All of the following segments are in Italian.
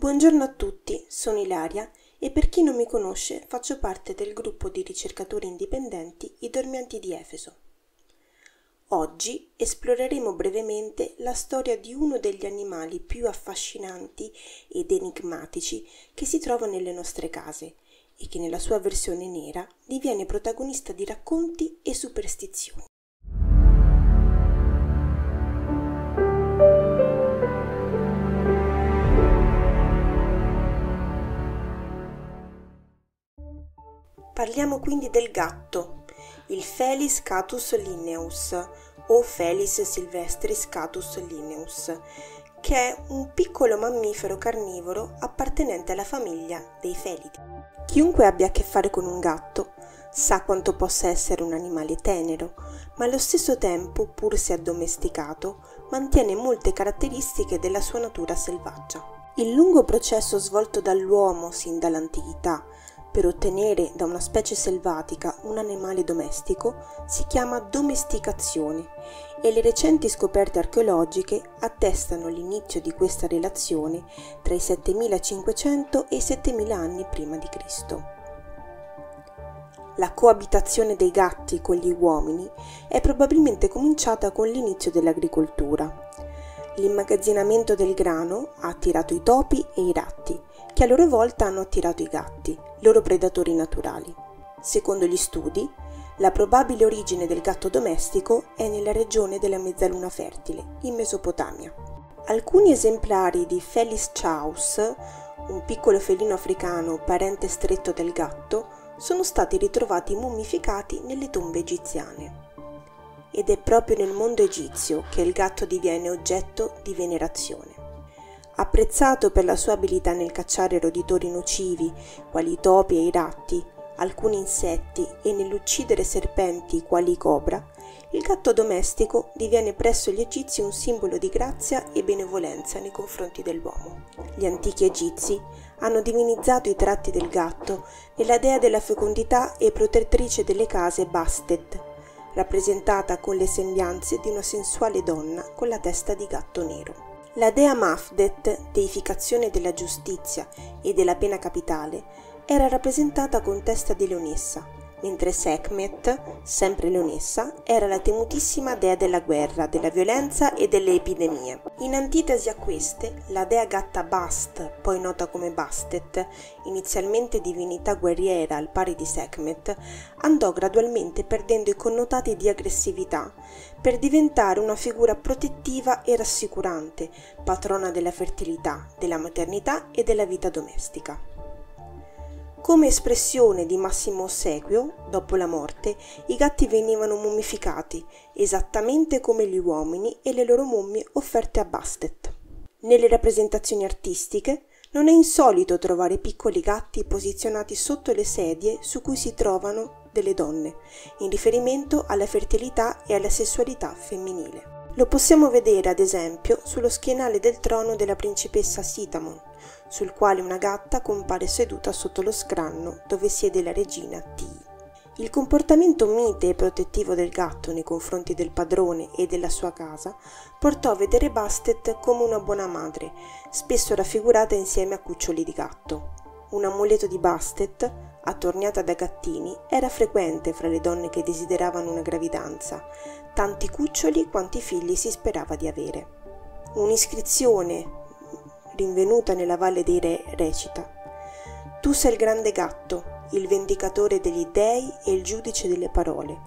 Buongiorno a tutti, sono Ilaria e per chi non mi conosce faccio parte del gruppo di ricercatori indipendenti I Dormianti di Efeso. Oggi esploreremo brevemente la storia di uno degli animali più affascinanti ed enigmatici che si trova nelle nostre case e che nella sua versione nera diviene protagonista di racconti e superstizioni. Parliamo quindi del gatto, il Felis catus lineus o Felis silvestris catus lineus, che è un piccolo mammifero carnivoro appartenente alla famiglia dei felidi. Chiunque abbia a che fare con un gatto sa quanto possa essere un animale tenero, ma allo stesso tempo, pur se addomesticato, mantiene molte caratteristiche della sua natura selvaggia. Il lungo processo svolto dall'uomo sin dall'antichità per ottenere da una specie selvatica un animale domestico si chiama domesticazione e le recenti scoperte archeologiche attestano l'inizio di questa relazione tra i 7500 e i 7000 anni prima di Cristo. La coabitazione dei gatti con gli uomini è probabilmente cominciata con l'inizio dell'agricoltura. L'immagazzinamento del grano ha attirato i topi e i ratti, che a loro volta hanno attirato i gatti, loro predatori naturali. Secondo gli studi, la probabile origine del gatto domestico è nella regione della Mezzaluna Fertile, in Mesopotamia. Alcuni esemplari di Felis chaus, un piccolo felino africano parente stretto del gatto, sono stati ritrovati mummificati nelle tombe egiziane. Ed è proprio nel mondo egizio che il gatto diviene oggetto di venerazione. Apprezzato per la sua abilità nel cacciare roditori nocivi, quali i topi e i ratti, alcuni insetti e nell'uccidere serpenti quali i cobra, il gatto domestico diviene presso gli egizi un simbolo di grazia e benevolenza nei confronti dell'uomo. Gli antichi egizi hanno divinizzato i tratti del gatto nella dea della fecondità e protettrice delle case Bastet, rappresentata con le sembianze di una sensuale donna con la testa di gatto nero. La dea Mafdet, deificazione della giustizia e della pena capitale, era rappresentata con testa di leonessa, mentre Sekhmet, sempre leonessa, era la temutissima dea della guerra, della violenza e delle epidemie. In antitesi a queste, la dea gatta Bast, poi nota come Bastet, inizialmente divinità guerriera al pari di Sekhmet, andò gradualmente perdendo i connotati di aggressività per diventare una figura protettiva e rassicurante, patrona della fertilità, della maternità e della vita domestica. Come espressione di massimo ossequio, dopo la morte, i gatti venivano mummificati, esattamente come gli uomini e le loro mummie offerte a Bastet. Nelle rappresentazioni artistiche non è insolito trovare piccoli gatti posizionati sotto le sedie su cui si trovano delle donne, in riferimento alla fertilità e alla sessualità femminile. Lo possiamo vedere ad esempio sullo schienale del trono della principessa Sitamon, sul quale una gatta compare seduta sotto lo scranno dove siede la regina Ti. Il comportamento mite e protettivo del gatto nei confronti del padrone e della sua casa portò a vedere Bastet come una buona madre, spesso raffigurata insieme a cuccioli di gatto. Un amuleto di Bastet, attorniata da gattini, era frequente fra le donne che desideravano una gravidanza, tanti cuccioli quanti figli si sperava di avere. Un'iscrizione rinvenuta nella Valle dei Re recita Tu sei il grande gatto, il vendicatore degli dei e il giudice delle parole,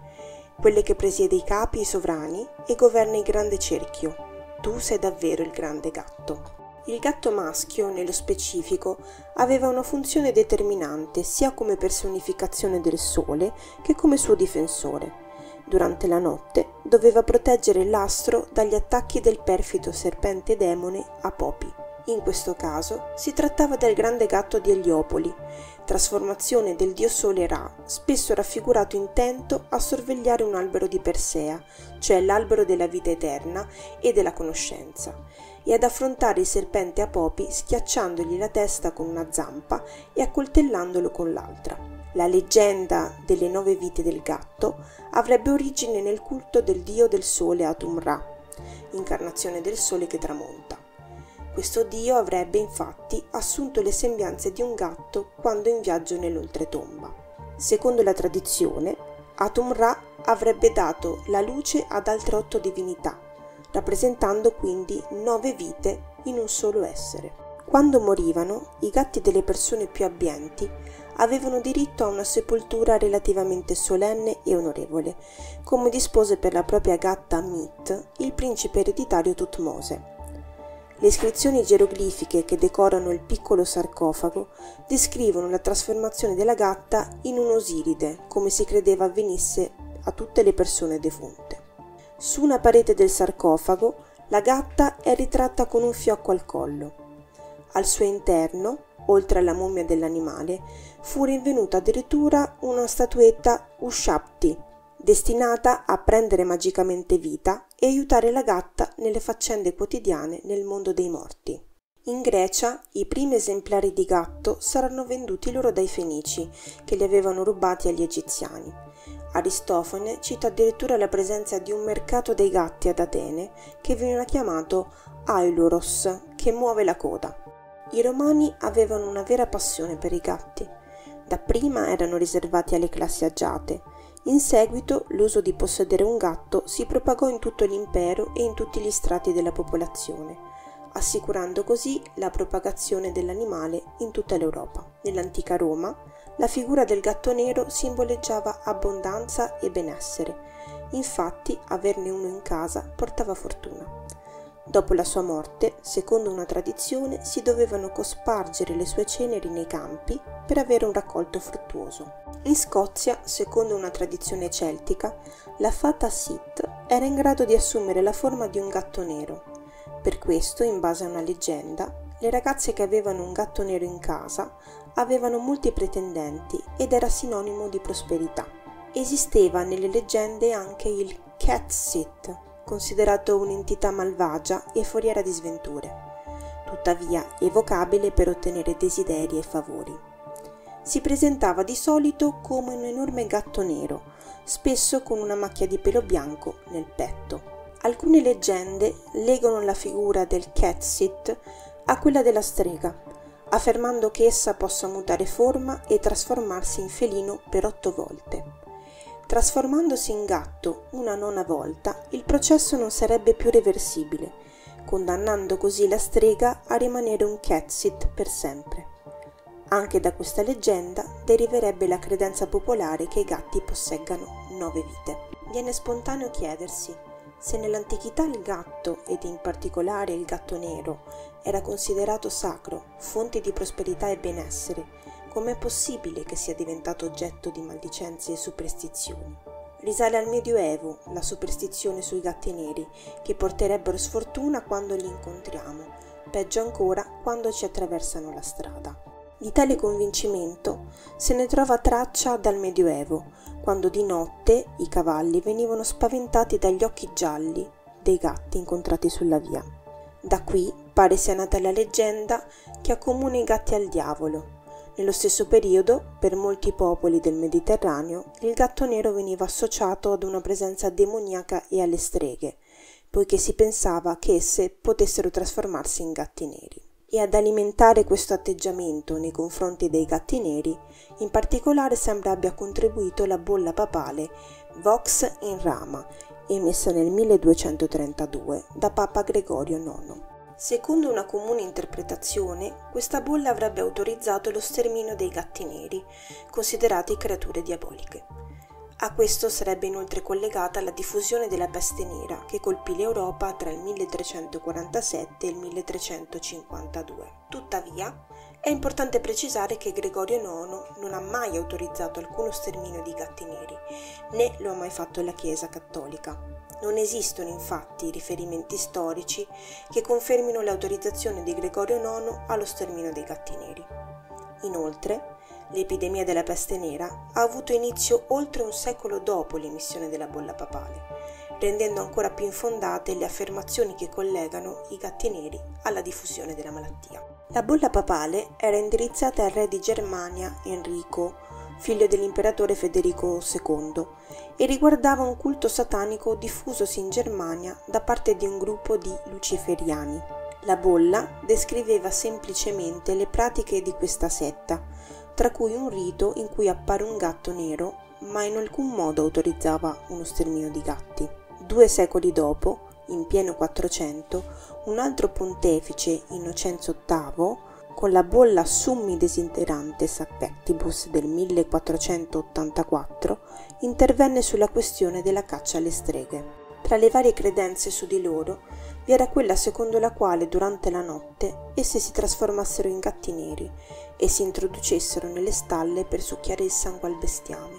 quelle che presiede i capi e i sovrani e governa il grande cerchio. Tu sei davvero il grande gatto. Il gatto maschio, nello specifico, aveva una funzione determinante sia come personificazione del sole che come suo difensore. Durante la notte doveva proteggere l'astro dagli attacchi del perfido serpente demone Apopi. In questo caso si trattava del grande gatto di Eliopoli, trasformazione del dio sole Ra, spesso raffigurato intento a sorvegliare un albero di Persea, cioè l'albero della vita eterna e della conoscenza, e ad affrontare il serpente Apopi schiacciandogli la testa con una zampa e accoltellandolo con l'altra. La leggenda delle nove vite del gatto avrebbe origine nel culto del dio del sole Atum Ra, incarnazione del sole che tramonta. Questo dio avrebbe infatti assunto le sembianze di un gatto quando in viaggio nell'oltretomba. Secondo la tradizione, Atum-Ra avrebbe dato la luce ad altre otto divinità, rappresentando quindi nove vite in un solo essere. Quando morivano, i gatti delle persone più abbienti avevano diritto a una sepoltura relativamente solenne e onorevole, come dispose per la propria gatta Mit il principe ereditario Tutmose. Le iscrizioni geroglifiche che decorano il piccolo sarcofago descrivono la trasformazione della gatta in un osiride, come si credeva avvenisse a tutte le persone defunte. Su una parete del sarcofago la gatta è ritratta con un fiocco al collo. Al suo interno, oltre alla mummia dell'animale, fu rinvenuta addirittura una statuetta Ushapti, destinata a prendere magicamente vita e aiutare la gatta nelle faccende quotidiane nel mondo dei morti. In Grecia i primi esemplari di gatto saranno venduti loro dai Fenici, che li avevano rubati agli egiziani. Aristofane cita addirittura la presenza di un mercato dei gatti ad Atene che veniva chiamato Ailuros, che muove la coda. I romani avevano una vera passione per i gatti. Dapprima erano riservati alle classi agiate, in seguito l'uso di possedere un gatto si propagò in tutto l'impero e in tutti gli strati della popolazione, assicurando così la propagazione dell'animale in tutta l'Europa. Nell'antica Roma, la figura del gatto nero simboleggiava abbondanza e benessere, infatti averne uno in casa portava fortuna. Dopo la sua morte, secondo una tradizione, si dovevano cospargere le sue ceneri nei campi per avere un raccolto fruttuoso. In Scozia, secondo una tradizione celtica, la fata Sit era in grado di assumere la forma di un gatto nero. Per questo, in base a una leggenda, le ragazze che avevano un gatto nero in casa avevano molti pretendenti ed era sinonimo di prosperità. Esisteva nelle leggende anche il cat sit, considerato un'entità malvagia e foriera di sventure, tuttavia evocabile per ottenere desideri e favori. Si presentava di solito come un enorme gatto nero, spesso con una macchia di pelo bianco nel petto. Alcune leggende legano la figura del Catsit a quella della strega, affermando che essa possa mutare forma e trasformarsi in felino per otto volte. Trasformandosi in gatto una nona volta, il processo non sarebbe più reversibile, condannando così la strega a rimanere un catsit per sempre. Anche da questa leggenda deriverebbe la credenza popolare che i gatti posseggano nove vite. Viene spontaneo chiedersi se nell'antichità il gatto, ed in particolare il gatto nero, era considerato sacro, fonte di prosperità e benessere, Com'è possibile che sia diventato oggetto di maldicenze e superstizioni? Risale al Medioevo la superstizione sui gatti neri, che porterebbero sfortuna quando li incontriamo, peggio ancora quando ci attraversano la strada. Di tale convincimento se ne trova traccia dal Medioevo, quando di notte i cavalli venivano spaventati dagli occhi gialli dei gatti incontrati sulla via. Da qui pare sia nata la leggenda che accomuna i gatti al diavolo, nello stesso periodo, per molti popoli del Mediterraneo, il gatto nero veniva associato ad una presenza demoniaca e alle streghe, poiché si pensava che esse potessero trasformarsi in gatti neri. E ad alimentare questo atteggiamento nei confronti dei gatti neri, in particolare sembra abbia contribuito la bolla papale Vox in Rama, emessa nel 1232 da Papa Gregorio IX. Secondo una comune interpretazione, questa bolla avrebbe autorizzato lo sterminio dei gatti neri, considerati creature diaboliche. A questo sarebbe inoltre collegata la diffusione della peste nera che colpì l'Europa tra il 1347 e il 1352. Tuttavia, è importante precisare che Gregorio IX non ha mai autorizzato alcuno sterminio di gatti neri, né lo ha mai fatto la Chiesa cattolica. Non esistono infatti riferimenti storici che confermino l'autorizzazione di Gregorio IX allo sterminio dei gatti neri. Inoltre, l'epidemia della peste nera ha avuto inizio oltre un secolo dopo l'emissione della bolla papale, rendendo ancora più infondate le affermazioni che collegano i gatti neri alla diffusione della malattia. La bolla papale era indirizzata al re di Germania Enrico, figlio dell'imperatore Federico II, e riguardava un culto satanico diffusosi in Germania da parte di un gruppo di luciferiani. La bolla descriveva semplicemente le pratiche di questa setta, tra cui un rito in cui appare un gatto nero, ma in alcun modo autorizzava uno sterminio di gatti. Due secoli dopo, in pieno 400, un altro pontefice, Innocenzo VIII, con la bolla Summi Desiderantes Affectibus del 1484, intervenne sulla questione della caccia alle streghe. Tra le varie credenze su di loro vi era quella secondo la quale durante la notte esse si trasformassero in gatti neri e si introducessero nelle stalle per succhiare il sangue al bestiame,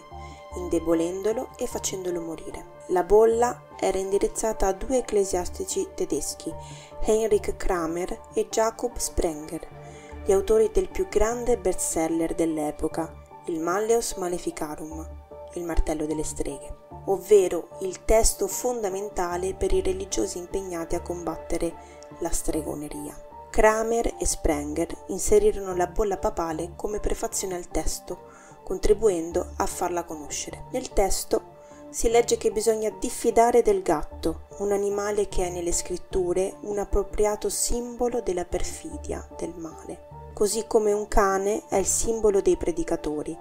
indebolendolo e facendolo morire. La bolla era indirizzata a due ecclesiastici tedeschi, Heinrich Kramer e Jacob Sprenger, gli autori del più grande bestseller dell'epoca, il Malleus Maleficarum, il martello delle streghe, ovvero il testo fondamentale per i religiosi impegnati a combattere la stregoneria. Kramer e Sprenger inserirono la bolla papale come prefazione al testo, contribuendo a farla conoscere. Nel testo si legge che bisogna diffidare del gatto, un animale che è nelle scritture un appropriato simbolo della perfidia, del male, così come un cane è il simbolo dei predicatori.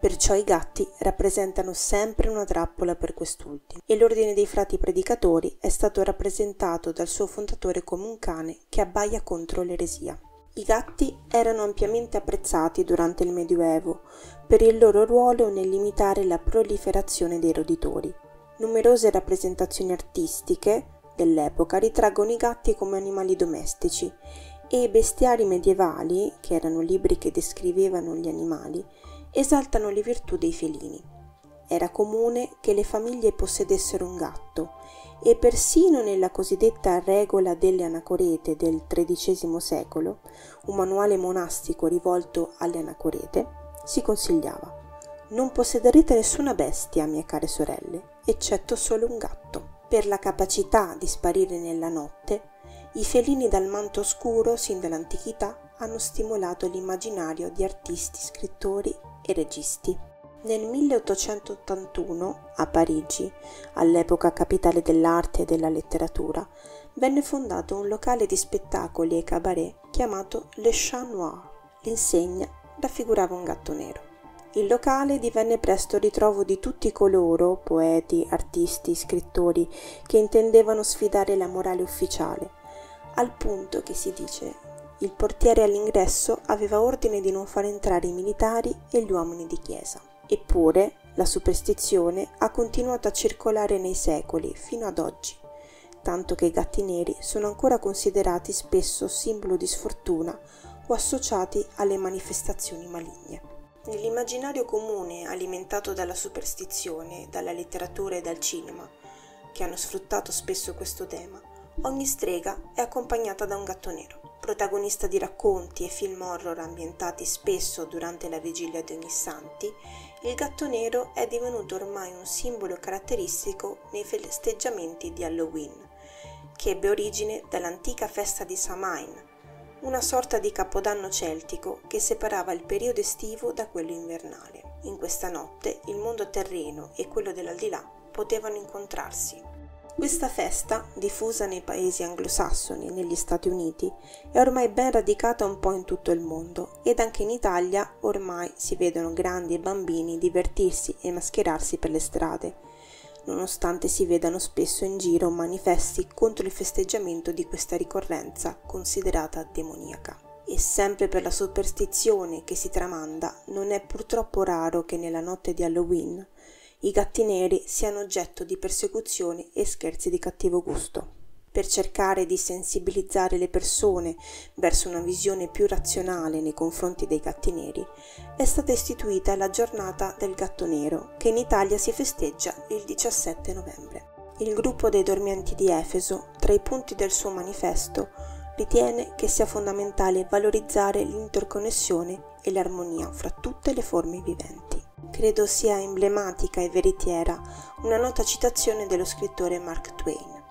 Perciò i gatti rappresentano sempre una trappola per quest'ultimo e l'ordine dei frati predicatori è stato rappresentato dal suo fondatore come un cane che abbaia contro l'eresia. I gatti erano ampiamente apprezzati durante il Medioevo per il loro ruolo nel limitare la proliferazione dei roditori. Numerose rappresentazioni artistiche dell'epoca ritraggono i gatti come animali domestici e i bestiari medievali, che erano libri che descrivevano gli animali, esaltano le virtù dei felini. Era comune che le famiglie possedessero un gatto e persino nella cosiddetta regola delle anacorete del XIII secolo, un manuale monastico rivolto alle anacorete, si consigliava non possederete nessuna bestia, mie care sorelle, eccetto solo un gatto. Per la capacità di sparire nella notte, i felini dal manto scuro sin dall'antichità hanno stimolato l'immaginario di artisti, scrittori e registi. Nel 1881, a Parigi, all'epoca capitale dell'arte e della letteratura, venne fondato un locale di spettacoli e cabaret chiamato Le Chat Noir. L'insegna raffigurava un gatto nero. Il locale divenne presto ritrovo di tutti coloro, poeti, artisti, scrittori, che intendevano sfidare la morale ufficiale, al punto che si dice il portiere all'ingresso aveva ordine di non far entrare i militari e gli uomini di chiesa. Eppure la superstizione ha continuato a circolare nei secoli fino ad oggi, tanto che i gatti neri sono ancora considerati spesso simbolo di sfortuna o associati alle manifestazioni maligne. Nell'immaginario comune alimentato dalla superstizione, dalla letteratura e dal cinema, che hanno sfruttato spesso questo tema, ogni strega è accompagnata da un gatto nero. Protagonista di racconti e film horror ambientati spesso durante la vigilia di ogni santi, il gatto nero è divenuto ormai un simbolo caratteristico nei festeggiamenti di Halloween, che ebbe origine dall'antica festa di Samhain, una sorta di capodanno celtico che separava il periodo estivo da quello invernale. In questa notte il mondo terreno e quello dell'aldilà potevano incontrarsi. Questa festa, diffusa nei paesi anglosassoni e negli Stati Uniti, è ormai ben radicata un po' in tutto il mondo ed anche in Italia ormai si vedono grandi e bambini divertirsi e mascherarsi per le strade, nonostante si vedano spesso in giro manifesti contro il festeggiamento di questa ricorrenza considerata demoniaca. E sempre per la superstizione che si tramanda, non è purtroppo raro che nella notte di Halloween i gatti neri siano oggetto di persecuzioni e scherzi di cattivo gusto. Per cercare di sensibilizzare le persone verso una visione più razionale nei confronti dei gatti neri, è stata istituita la giornata del gatto nero, che in Italia si festeggia il 17 novembre. Il gruppo dei dormienti di Efeso, tra i punti del suo manifesto, ritiene che sia fondamentale valorizzare l'interconnessione e l'armonia fra tutte le forme viventi. Credo sia emblematica e veritiera una nota citazione dello scrittore Mark Twain.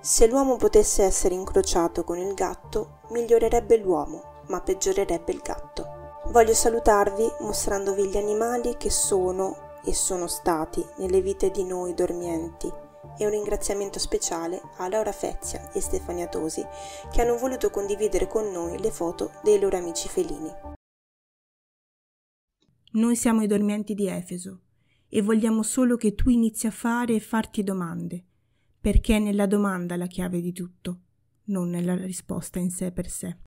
Se l'uomo potesse essere incrociato con il gatto, migliorerebbe l'uomo, ma peggiorerebbe il gatto. Voglio salutarvi mostrandovi gli animali che sono e sono stati nelle vite di noi dormienti e un ringraziamento speciale a Laura Fezia e Stefania Tosi che hanno voluto condividere con noi le foto dei loro amici felini. Noi siamo i dormienti di Efeso e vogliamo solo che tu inizi a fare e farti domande, perché è nella domanda la chiave di tutto, non nella risposta in sé per sé.